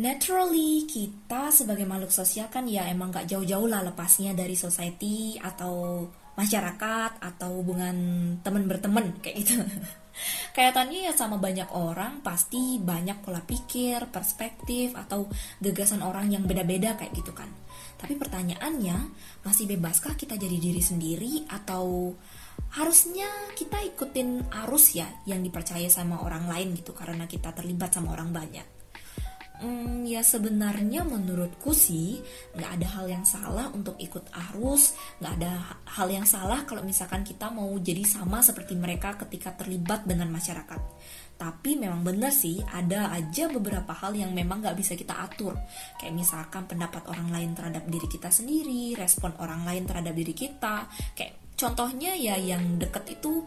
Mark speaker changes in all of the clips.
Speaker 1: Naturally, kita sebagai makhluk sosial kan ya emang gak jauh-jauh lah lepasnya dari society atau masyarakat atau hubungan teman berteman kayak gitu. Kaitannya ya sama banyak orang, pasti banyak pola pikir, perspektif, atau gagasan orang yang beda-beda kayak gitu kan. Tapi pertanyaannya, masih bebaskah kita jadi diri sendiri atau harusnya kita ikutin arus ya yang dipercaya sama orang lain gitu karena kita terlibat sama orang banyak? Hmm, ya sebenarnya menurutku sih nggak ada hal yang salah untuk ikut arus, nggak ada hal yang salah kalau misalkan kita mau jadi sama seperti mereka ketika terlibat dengan masyarakat. Tapi memang benar sih ada aja beberapa hal yang memang nggak bisa kita atur, kayak misalkan pendapat orang lain terhadap diri kita sendiri, respon orang lain terhadap diri kita, kayak contohnya ya yang deket itu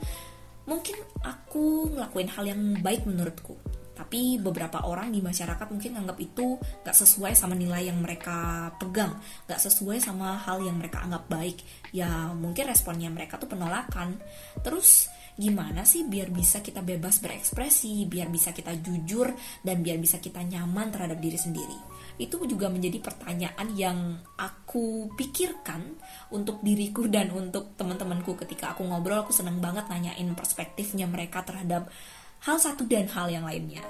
Speaker 1: mungkin aku ngelakuin hal yang baik menurutku tapi beberapa orang di masyarakat mungkin anggap itu gak sesuai sama nilai yang mereka pegang. Gak sesuai sama hal yang mereka anggap baik. Ya mungkin responnya mereka tuh penolakan. Terus gimana sih biar bisa kita bebas berekspresi biar bisa kita jujur dan biar bisa kita nyaman terhadap diri sendiri? Itu juga menjadi pertanyaan yang aku pikirkan untuk diriku dan untuk teman-temanku. Ketika aku ngobrol aku seneng banget nanyain perspektifnya mereka terhadap hal satu dan hal yang lainnya.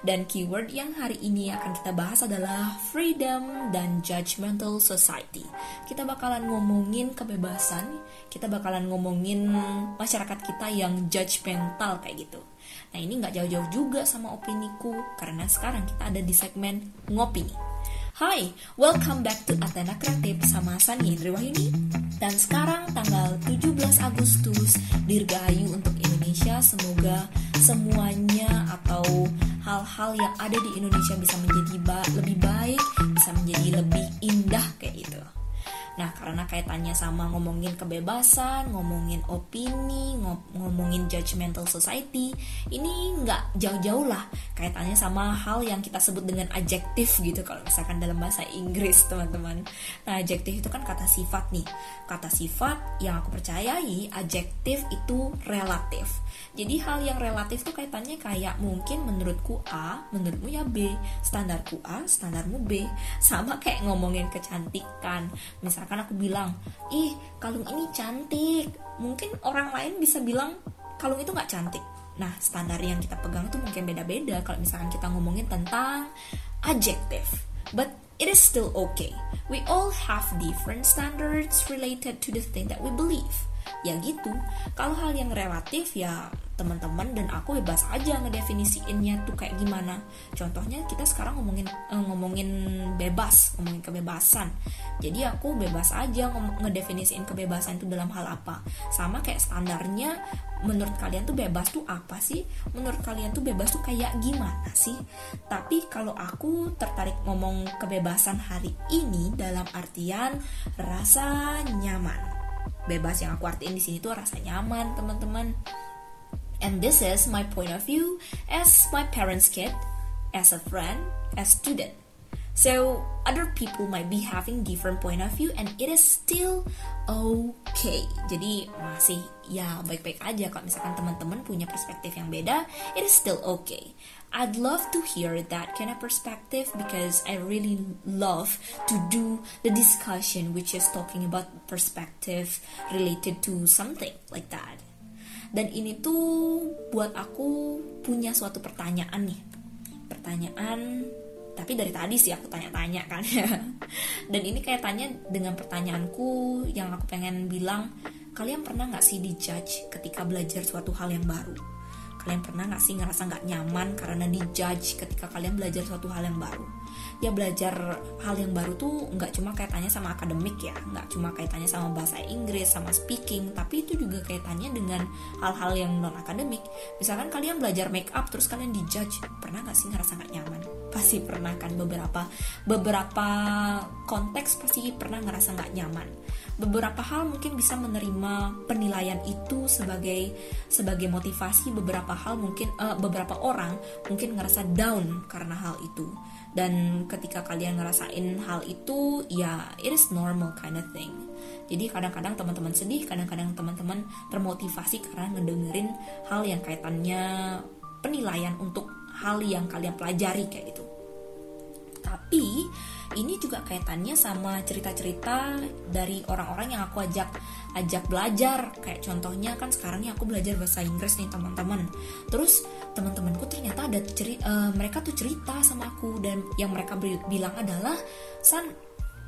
Speaker 1: Dan keyword yang hari ini akan kita bahas adalah freedom dan judgmental society. Kita bakalan ngomongin kebebasan, kita bakalan ngomongin masyarakat kita yang judgmental kayak gitu. Nah ini nggak jauh-jauh juga sama opiniku, karena sekarang kita ada di segmen ngopi Hai, welcome back to Athena Kreatif sama Sani Indriwayuni Dan sekarang tanggal 17 Agustus Dirgahayu untuk Indonesia. Semoga semuanya atau hal-hal yang ada di Indonesia bisa menjadi ba lebih baik Bisa menjadi lebih indah kayak gitu Nah, karena kaitannya sama ngomongin kebebasan, ngomongin opini, ngomongin judgmental society, ini nggak jauh-jauh lah kaitannya sama hal yang kita sebut dengan adjektif gitu kalau misalkan dalam bahasa Inggris, teman-teman. Nah, adjektif itu kan kata sifat nih. Kata sifat yang aku percayai, adjektif itu relatif. Jadi hal yang relatif tuh kaitannya kayak mungkin menurutku A, menurutmu ya B, standarku A, standarmu B. Sama kayak ngomongin kecantikan. Misalkan aku bilang, ih kalung ini cantik. Mungkin orang lain bisa bilang kalung itu nggak cantik. Nah, standar yang kita pegang itu mungkin beda-beda kalau misalkan kita ngomongin tentang adjektif. But it is still okay. We all have different standards related to the thing that we believe. Ya gitu. Kalau hal yang relatif ya teman-teman dan aku bebas aja ngedefinisiinnya tuh kayak gimana. Contohnya kita sekarang ngomongin uh, ngomongin bebas, ngomongin kebebasan. Jadi aku bebas aja ngedefinisiin kebebasan itu dalam hal apa. Sama kayak standarnya menurut kalian tuh bebas tuh apa sih? Menurut kalian tuh bebas tuh kayak gimana sih? Tapi kalau aku tertarik ngomong kebebasan hari ini dalam artian rasa nyaman. Bebas yang aku artiin di sini tuh rasa nyaman, teman-teman And this is my point of view as my parents' kid, as a friend, as student. So other people might be having different point of view and it is still okay. Jadi masih ya baik-baik aja kalau misalkan teman-teman punya perspektif yang beda, it is still okay. I'd love to hear that kind of perspective because I really love to do the discussion which is talking about perspective related to something like that. Dan ini tuh buat aku punya suatu pertanyaan nih. Pertanyaan tapi dari tadi sih aku tanya-tanya kan. Ya dan ini kayak tanya dengan pertanyaanku yang aku pengen bilang kalian pernah nggak sih dijudge ketika belajar suatu hal yang baru kalian pernah nggak sih ngerasa nggak nyaman karena dijudge ketika kalian belajar suatu hal yang baru? Ya belajar hal yang baru tuh nggak cuma kaitannya sama akademik ya nggak cuma kaitannya sama bahasa Inggris sama speaking tapi itu juga kaitannya dengan hal-hal yang non akademik misalkan kalian belajar make up terus kalian dijudge pernah nggak sih ngerasa nggak nyaman pasti pernah kan beberapa beberapa konteks pasti pernah ngerasa nggak nyaman. Beberapa hal mungkin bisa menerima penilaian itu sebagai sebagai motivasi beberapa hal mungkin uh, beberapa orang mungkin ngerasa down karena hal itu. Dan ketika kalian ngerasain hal itu ya it is normal kind of thing. Jadi kadang-kadang teman-teman sedih kadang-kadang teman-teman termotivasi karena ngedengerin hal yang kaitannya penilaian untuk hal yang kalian pelajari kayak gitu Tapi ini juga kaitannya sama cerita-cerita dari orang-orang yang aku ajak ajak belajar. Kayak contohnya kan sekarang nih aku belajar bahasa Inggris nih teman-teman. Terus teman-temanku ternyata ada ceri uh, mereka tuh cerita sama aku dan yang mereka bilang adalah San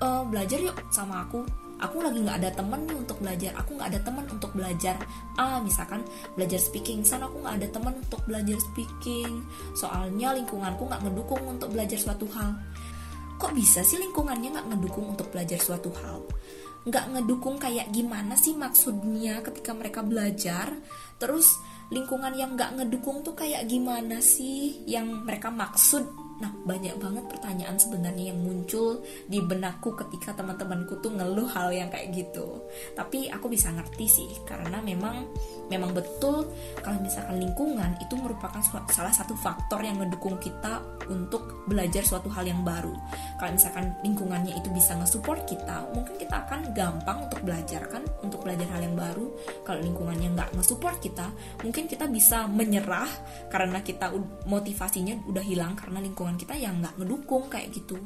Speaker 1: uh, belajar yuk sama aku aku lagi nggak ada temen nih untuk belajar. Aku nggak ada temen untuk belajar ah misalkan belajar speaking. Sana aku nggak ada temen untuk belajar speaking. Soalnya lingkunganku nggak ngedukung untuk belajar suatu hal. Kok bisa sih lingkungannya nggak ngedukung untuk belajar suatu hal? Nggak ngedukung kayak gimana sih maksudnya ketika mereka belajar? Terus lingkungan yang nggak ngedukung tuh kayak gimana sih yang mereka maksud Nah, banyak banget pertanyaan sebenarnya yang muncul di benakku ketika teman-temanku tuh ngeluh hal yang kayak gitu. Tapi aku bisa ngerti sih, karena memang memang betul kalau misalkan lingkungan itu merupakan salah satu faktor yang mendukung kita untuk belajar suatu hal yang baru. Kalau misalkan lingkungannya itu bisa nge-support kita, mungkin kita akan gampang untuk belajar kan, untuk belajar hal yang baru. Kalau lingkungannya nggak nge-support kita, mungkin kita bisa menyerah karena kita motivasinya udah hilang karena lingkungan lingkungan kita yang nggak ngedukung kayak gitu.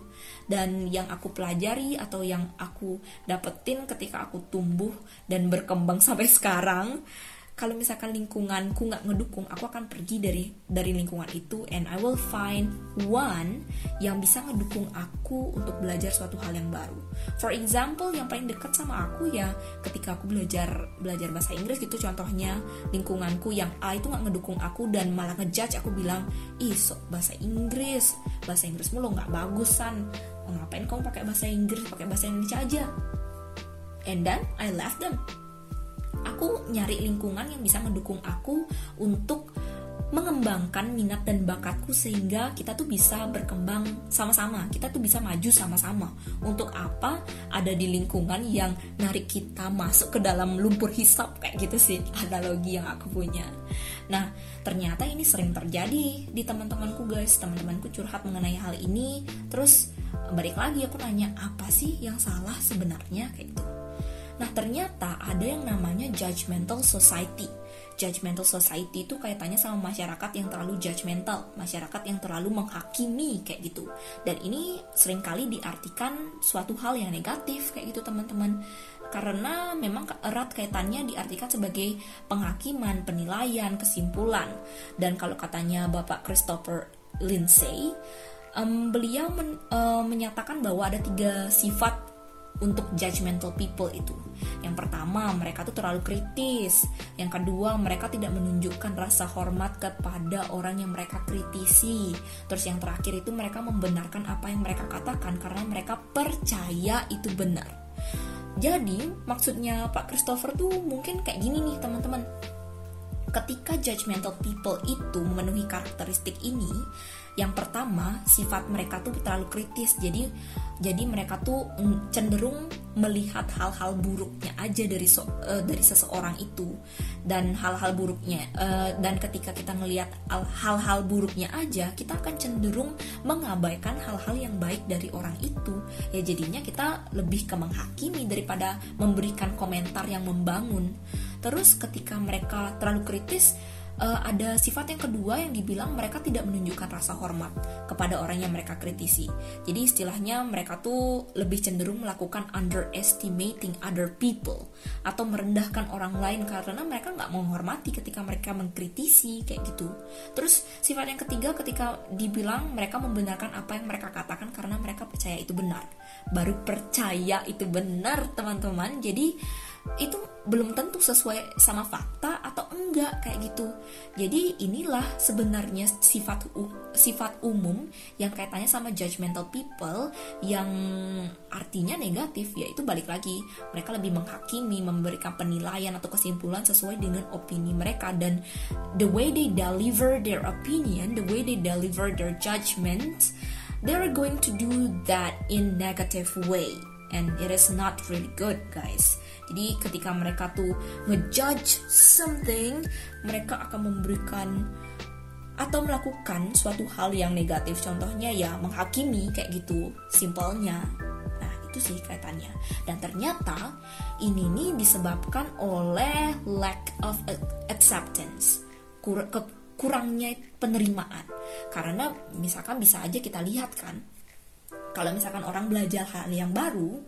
Speaker 1: Dan yang aku pelajari atau yang aku dapetin ketika aku tumbuh dan berkembang sampai sekarang kalau misalkan lingkunganku nggak ngedukung aku akan pergi dari dari lingkungan itu and I will find one yang bisa ngedukung aku untuk belajar suatu hal yang baru. For example yang paling dekat sama aku ya ketika aku belajar belajar bahasa Inggris gitu contohnya lingkunganku yang A itu nggak ngedukung aku dan malah ngejudge aku bilang ih sok bahasa Inggris bahasa Inggrismu lo nggak bagusan. Ngapain kamu pakai bahasa Inggris pakai bahasa Indonesia aja? And then I left them aku nyari lingkungan yang bisa mendukung aku untuk mengembangkan minat dan bakatku sehingga kita tuh bisa berkembang sama-sama. Kita tuh bisa maju sama-sama. Untuk apa? Ada di lingkungan yang narik kita masuk ke dalam lumpur hisap kayak gitu sih analogi yang aku punya. Nah ternyata ini sering terjadi di teman-temanku guys. Teman-temanku curhat mengenai hal ini. Terus balik lagi aku nanya apa sih yang salah sebenarnya? Kayak gitu Nah ternyata ada yang namanya judgmental society. Judgmental society itu kaitannya sama masyarakat yang terlalu judgmental, masyarakat yang terlalu menghakimi kayak gitu. Dan ini sering kali diartikan suatu hal yang negatif kayak gitu teman-teman. Karena memang erat kaitannya diartikan sebagai penghakiman, penilaian, kesimpulan. Dan kalau katanya Bapak Christopher Lindsay, um, beliau men, uh, menyatakan bahwa ada tiga sifat untuk judgmental people itu. Yang pertama, mereka tuh terlalu kritis. Yang kedua, mereka tidak menunjukkan rasa hormat kepada orang yang mereka kritisi. Terus yang terakhir itu mereka membenarkan apa yang mereka katakan karena mereka percaya itu benar. Jadi, maksudnya Pak Christopher tuh mungkin kayak gini nih, teman-teman. Ketika judgmental people itu memenuhi karakteristik ini, yang pertama sifat mereka tuh terlalu kritis. Jadi jadi mereka tuh cenderung melihat hal-hal buruknya aja dari so, uh, dari seseorang itu. Dan hal-hal buruknya uh, dan ketika kita ngelihat hal-hal buruknya aja kita akan cenderung mengabaikan hal-hal yang baik dari orang itu. Ya jadinya kita lebih ke menghakimi daripada memberikan komentar yang membangun. Terus ketika mereka terlalu kritis uh, ada sifat yang kedua yang dibilang mereka tidak menunjukkan rasa hormat kepada orang yang mereka kritisi. Jadi istilahnya mereka tuh lebih cenderung melakukan underestimating other people atau merendahkan orang lain karena mereka nggak menghormati ketika mereka mengkritisi kayak gitu. Terus sifat yang ketiga ketika dibilang mereka membenarkan apa yang mereka katakan karena mereka percaya itu benar. Baru percaya itu benar teman-teman. Jadi itu belum tentu sesuai sama fakta atau enggak kayak gitu. Jadi inilah sebenarnya sifat sifat umum yang kaitannya sama judgmental people yang artinya negatif yaitu balik lagi mereka lebih menghakimi, memberikan penilaian atau kesimpulan sesuai dengan opini mereka dan the way they deliver their opinion, the way they deliver their judgment, they're going to do that in negative way and it is not really good guys jadi ketika mereka tuh ngejudge something, mereka akan memberikan atau melakukan suatu hal yang negatif. Contohnya ya menghakimi kayak gitu, simpelnya. Nah, itu sih kaitannya. Dan ternyata ini nih disebabkan oleh lack of acceptance. Kur kurangnya penerimaan. Karena misalkan bisa aja kita lihat kan kalau misalkan orang belajar hal yang baru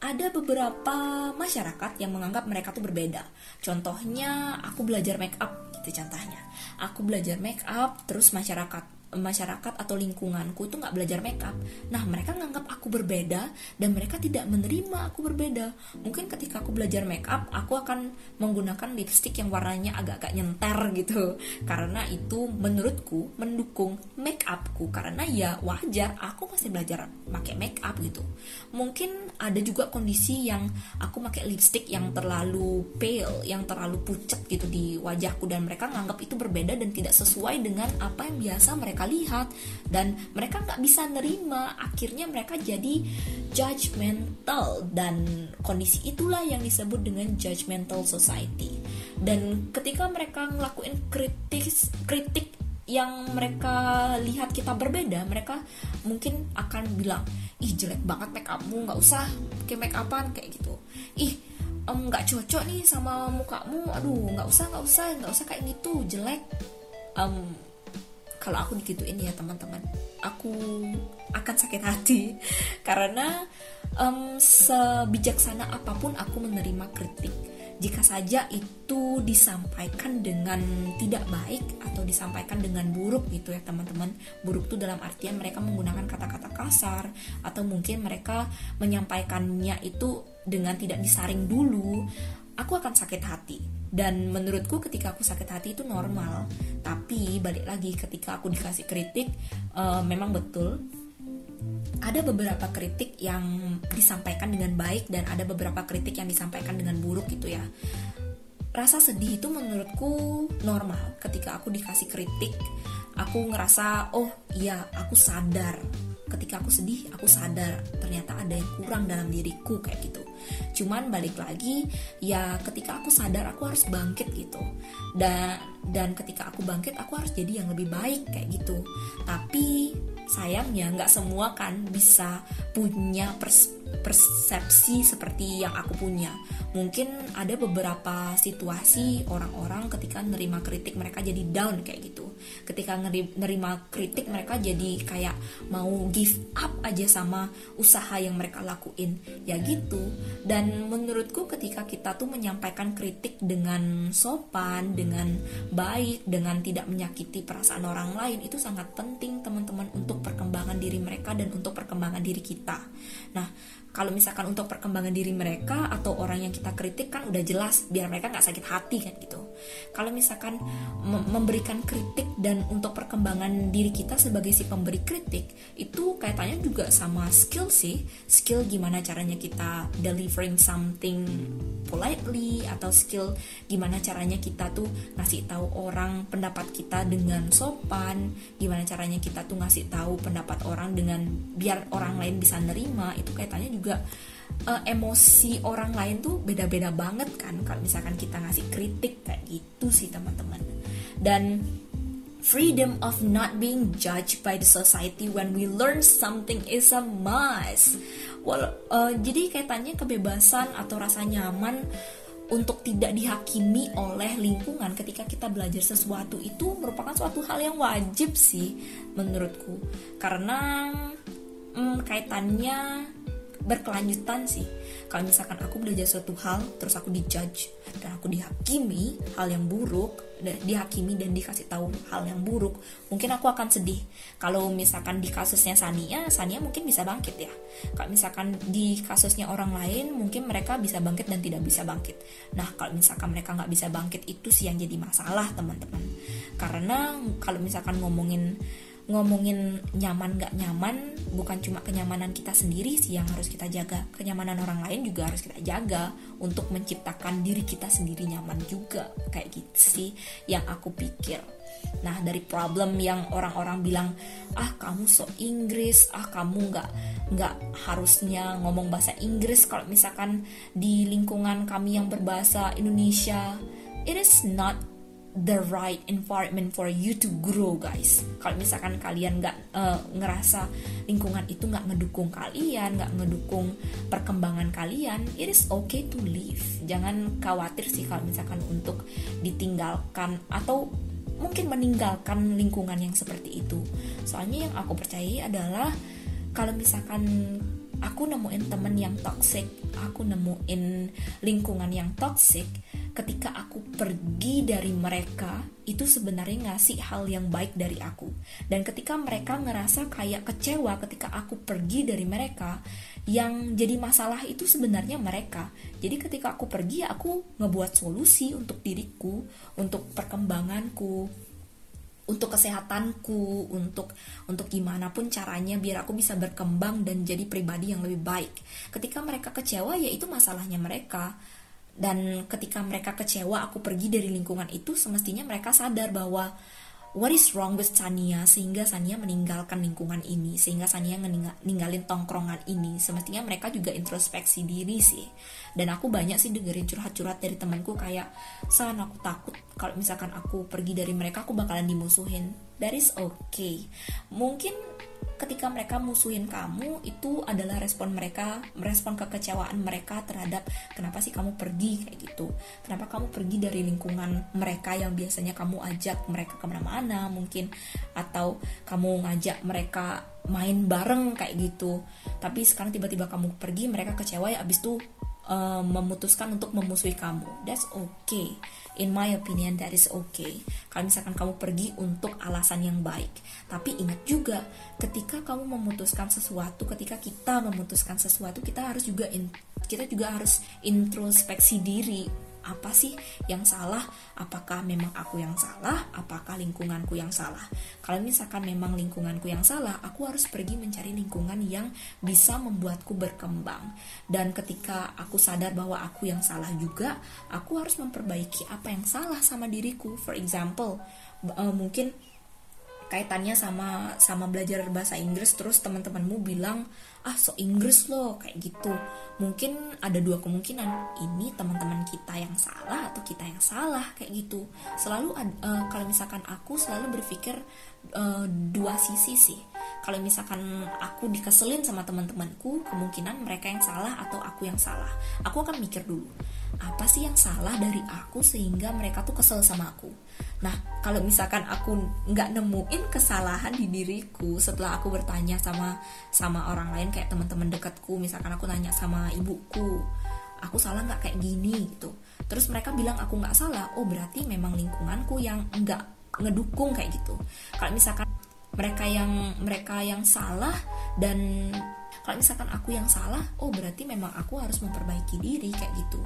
Speaker 1: ada beberapa masyarakat yang menganggap mereka tuh berbeda. Contohnya, aku belajar make up, gitu contohnya. Aku belajar make up, terus masyarakat masyarakat atau lingkunganku itu nggak belajar makeup. Nah, mereka nganggap aku berbeda dan mereka tidak menerima aku berbeda. Mungkin ketika aku belajar makeup, aku akan menggunakan lipstick yang warnanya agak-agak nyenter gitu. Karena itu menurutku mendukung makeupku karena ya wajar aku masih belajar pakai makeup gitu. Mungkin ada juga kondisi yang aku pakai lipstick yang terlalu pale, yang terlalu pucat gitu di wajahku dan mereka nganggap itu berbeda dan tidak sesuai dengan apa yang biasa mereka mereka lihat dan mereka nggak bisa nerima. Akhirnya mereka jadi judgmental dan kondisi itulah yang disebut dengan judgmental society. Dan ketika mereka ngelakuin kritik kritik yang mereka lihat kita berbeda mereka mungkin akan bilang ih jelek banget make upmu nggak usah pakai make upan kayak gitu. Ih nggak um, cocok nih sama mukamu aduh nggak usah nggak usah nggak usah kayak gitu jelek. Um, kalau aku digituin ya teman-teman. Aku akan sakit hati. Karena um, sebijaksana apa pun aku menerima kritik. Jika saja itu disampaikan dengan tidak baik atau disampaikan dengan buruk gitu ya teman-teman. Buruk itu dalam artian mereka menggunakan kata-kata kasar atau mungkin mereka menyampaikannya itu dengan tidak disaring dulu aku akan sakit hati. Dan menurutku ketika aku sakit hati itu normal. Tapi balik lagi ketika aku dikasih kritik uh, memang betul. Ada beberapa kritik yang disampaikan dengan baik dan ada beberapa kritik yang disampaikan dengan buruk gitu ya rasa sedih itu menurutku normal ketika aku dikasih kritik. Aku ngerasa oh iya aku sadar. Ketika aku sedih aku sadar ternyata ada yang kurang dalam diriku kayak gitu. Cuman balik lagi ya ketika aku sadar aku harus bangkit gitu. Dan dan ketika aku bangkit aku harus jadi yang lebih baik kayak gitu. Tapi sayangnya nggak semua kan bisa punya pers persepsi seperti yang aku punya. Mungkin ada beberapa situasi orang-orang ketika nerima kritik mereka jadi down kayak gitu ketika nerima kritik mereka jadi kayak mau give up aja sama usaha yang mereka lakuin. Ya gitu. Dan menurutku ketika kita tuh menyampaikan kritik dengan sopan dengan baik dengan tidak menyakiti perasaan orang lain itu sangat penting teman-teman untuk perkembangan diri mereka dan untuk perkembangan diri kita. Nah kalau misalkan untuk perkembangan diri mereka atau orang yang kita kritik kan udah jelas biar mereka nggak sakit hati kan gitu. Kalau misalkan memberikan kritik dan untuk perkembangan diri kita sebagai si pemberi kritik itu kaitannya juga sama skill sih. Skill gimana caranya kita delivering something politely atau skill gimana caranya kita tuh ngasih tahu orang pendapat kita dengan sopan gimana caranya kita tuh ngasih tahu pendapat orang dengan biar orang lain bisa nerima itu kaitannya juga uh, emosi orang lain tuh beda-beda banget kan kalau misalkan kita ngasih kritik kayak gitu sih teman-teman. Dan freedom of not being judged by the society when we learn something is a must. Well, uh, jadi kaitannya kebebasan atau rasa nyaman untuk tidak dihakimi oleh lingkungan ketika kita belajar sesuatu itu merupakan suatu hal yang wajib sih menurutku. Karena hmm, kaitannya berkelanjutan sih. Kalau misalkan aku belajar suatu hal terus aku dijudge dan aku dihakimi hal yang buruk dihakimi dan dikasih tahu hal yang buruk mungkin aku akan sedih. Kalau misalkan di kasusnya Sania Sania mungkin bisa bangkit ya. Kalau misalkan di kasusnya orang lain mungkin mereka bisa bangkit dan tidak bisa bangkit. Nah kalau misalkan mereka nggak bisa bangkit itu sih yang jadi masalah teman-teman. Karena kalau misalkan ngomongin ngomongin nyaman gak nyaman bukan cuma kenyamanan kita sendiri sih yang harus kita jaga. Kenyamanan orang lain juga harus kita jaga untuk menciptakan diri kita sendiri nyaman juga. Kayak gitu sih yang aku pikir. Nah dari problem yang orang-orang bilang ah kamu so Inggris, ah kamu nggak nggak harusnya ngomong bahasa Inggris kalau misalkan di lingkungan kami yang berbahasa Indonesia, it is not the right environment for you to grow guys. Kalau misalkan kalian nggak uh, ngerasa lingkungan itu nggak ngedukung kalian nggak ngedukung perkembangan kalian it is okay to leave. Jangan khawatir sih kalau misalkan untuk ditinggalkan atau mungkin meninggalkan lingkungan yang seperti itu. Soalnya yang aku percayai adalah kalau misalkan aku nemuin temen yang toxic aku nemuin lingkungan yang toxic. Ketika aku pergi dari mereka itu sebenarnya ngasih hal yang baik dari aku. Dan ketika mereka ngerasa kayak kecewa ketika aku pergi dari mereka yang jadi masalah itu sebenarnya mereka. Jadi ketika aku pergi aku ngebuat solusi untuk diriku untuk perkembanganku untuk kesehatanku, untuk untuk gimana pun caranya biar aku bisa berkembang dan jadi pribadi yang lebih baik. Ketika mereka kecewa ya itu masalahnya mereka. Dan ketika mereka kecewa aku pergi dari lingkungan itu semestinya mereka sadar bahwa what is wrong with Sania sehingga Sania meninggalkan lingkungan ini sehingga Sania ninggalin tongkrongan ini semestinya mereka juga introspeksi diri sih dan aku banyak sih dengerin curhat-curhat dari temanku kayak san aku takut kalau misalkan aku pergi dari mereka aku bakalan dimusuhin. That is okay. Mungkin ketika mereka musuhin kamu itu adalah respon mereka merespon kekecewaan mereka terhadap kenapa sih kamu pergi? kayak gitu. Kenapa kamu pergi dari lingkungan mereka yang biasanya kamu ajak mereka ke mana-mana mungkin? Atau kamu ngajak mereka main bareng? kayak gitu. Tapi sekarang tiba-tiba kamu pergi mereka kecewa ya abis itu uh, memutuskan untuk memusuhi kamu. That's okay. In my opinion that is okay. Kalau misalkan kamu pergi untuk alasan yang baik. Tapi ingat juga ketika kamu memutuskan sesuatu ketika kita memutuskan sesuatu kita harus juga in, kita juga harus introspeksi diri apa sih yang salah? Apakah memang aku yang salah? Apakah lingkunganku yang salah? Kalau misalkan memang lingkunganku yang salah aku harus pergi mencari lingkungan yang bisa membuatku berkembang. Dan ketika aku sadar bahwa aku yang salah juga aku harus memperbaiki apa yang salah sama diriku. For example uh, mungkin kaitannya sama sama belajar bahasa Inggris terus teman-temanmu bilang ah so Inggris loh kayak gitu. Mungkin ada dua kemungkinan ini teman-teman kita yang salah atau kita yang salah kayak gitu. Selalu uh, kalau misalkan aku selalu berpikir uh, dua sisi sih. Kalau misalkan aku dikeselin sama teman-temanku kemungkinan mereka yang salah atau aku yang salah. Aku akan mikir dulu apa sih yang salah dari aku sehingga mereka tuh kesel sama aku? Nah kalau misalkan aku nggak nemuin kesalahan di diriku setelah aku bertanya sama sama orang lain kayak teman-teman dekatku misalkan aku nanya sama ibuku aku salah nggak kayak gini? gitu. Terus mereka bilang aku nggak salah oh berarti memang lingkunganku yang nggak ngedukung kayak gitu. Kalau misalkan mereka yang mereka yang salah dan kalau misalkan aku yang salah oh berarti memang aku harus memperbaiki diri kayak gitu.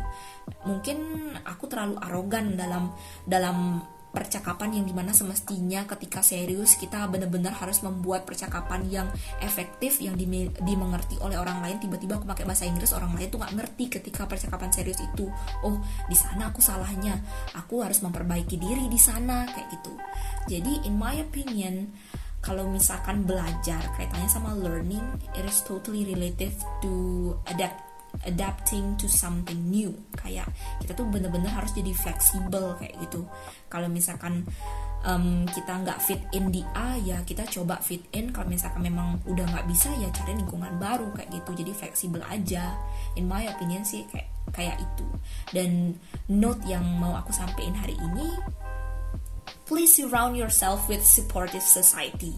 Speaker 1: Mungkin aku terlalu arogan dalam dalam percakapan yang di mana semestinya ketika serius kita benar-benar harus membuat percakapan yang efektif yang dimengerti oleh orang lain. Tiba-tiba aku pakai bahasa Inggris orang lain tuh nggak ngerti ketika percakapan serius itu. Oh di sana aku salahnya. Aku harus memperbaiki diri di sana kayak gitu. Jadi in my opinion kalau misalkan belajar kaitannya sama learning it is totally related to adapt adapting to something new. Kayak kita tuh bener-bener harus jadi fleksibel kayak gitu. Kalau misalkan um, kita nggak fit in di A ya kita coba fit in. Kalau misalkan memang udah nggak bisa ya cari lingkungan baru kayak gitu. Jadi fleksibel aja. In my opinion sih kayak kayak itu. Dan note yang mau aku sampaikan hari ini please surround yourself with supportive society.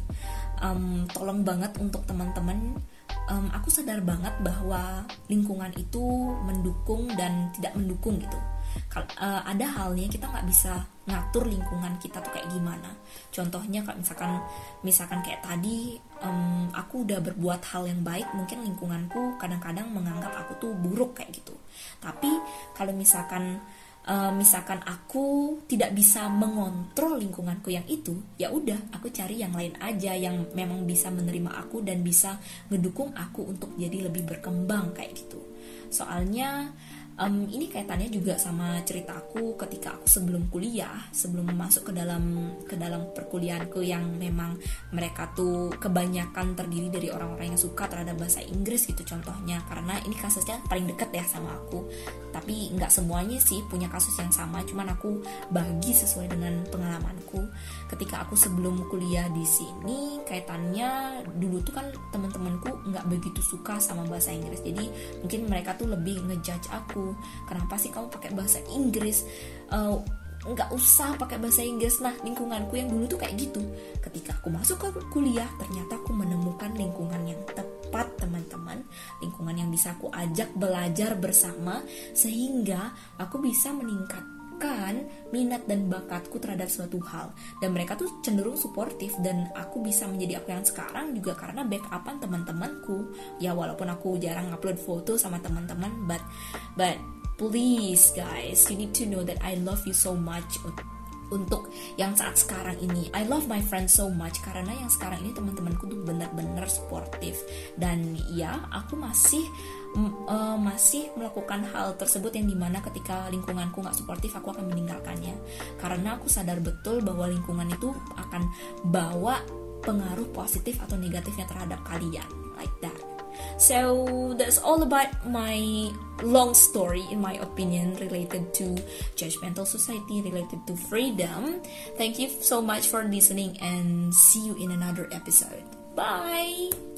Speaker 1: Um, tolong banget untuk teman-teman. Um, aku sadar banget bahwa lingkungan itu mendukung dan tidak mendukung gitu. Kal uh, ada halnya kita nggak bisa ngatur lingkungan kita tuh kayak gimana. Contohnya kalau misalkan misalkan kayak tadi um, aku udah berbuat hal yang baik, mungkin lingkunganku kadang-kadang menganggap aku tuh buruk kayak gitu. Tapi kalau misalkan uh, misalkan aku tidak bisa mengontrol lingkunganku yang itu, ya udah aku cari yang lain aja yang memang bisa menerima aku dan bisa ngedukung aku untuk jadi lebih berkembang kayak gitu. Soalnya um, ini kaitannya juga sama ceritaku ketika aku sebelum kuliah sebelum masuk ke dalam ke dalam perkuliahanku yang memang mereka tuh kebanyakan terdiri dari orang-orang yang suka terhadap bahasa Inggris gitu contohnya. Karena ini kasusnya paling deket ya sama aku. Tapi nggak semuanya sih punya kasus yang sama cuman aku bagi sesuai dengan pengalamanku. Ketika aku sebelum kuliah di sini kaitannya dulu tuh kan teman-temanku nggak begitu suka sama bahasa Inggris. Jadi mungkin mereka tuh lebih ngejudge aku kenapa sih kamu pakai bahasa Inggris? Uh, nggak usah pakai bahasa Inggris. Nah lingkunganku yang dulu tuh kayak gitu. Ketika aku masuk ke kuliah ternyata aku menemukan lingkungan yang tepat teman-teman. Lingkungan yang bisa aku ajak belajar bersama sehingga aku bisa meningkat menunjukkan minat dan bakatku terhadap suatu hal. Dan mereka tuh cenderung suportif dan aku bisa menjadi aku yang sekarang juga karena backupan teman-temanku. Ya walaupun aku jarang upload foto sama teman-teman but but please guys you need to know that I love you so much untuk yang saat sekarang ini. I love my friends so much karena yang sekarang ini teman-temanku tuh benar-benar sportif dan ya aku masih uh, masih melakukan hal tersebut yang di mana ketika lingkunganku nggak suportif aku akan meninggalkannya karena aku sadar betul bahwa lingkungan itu akan bawa pengaruh positif atau negatifnya terhadap kalian like that So that's all about my long story, in my opinion, related to judgmental society, related to freedom. Thank you so much for listening and see you in another episode. Bye!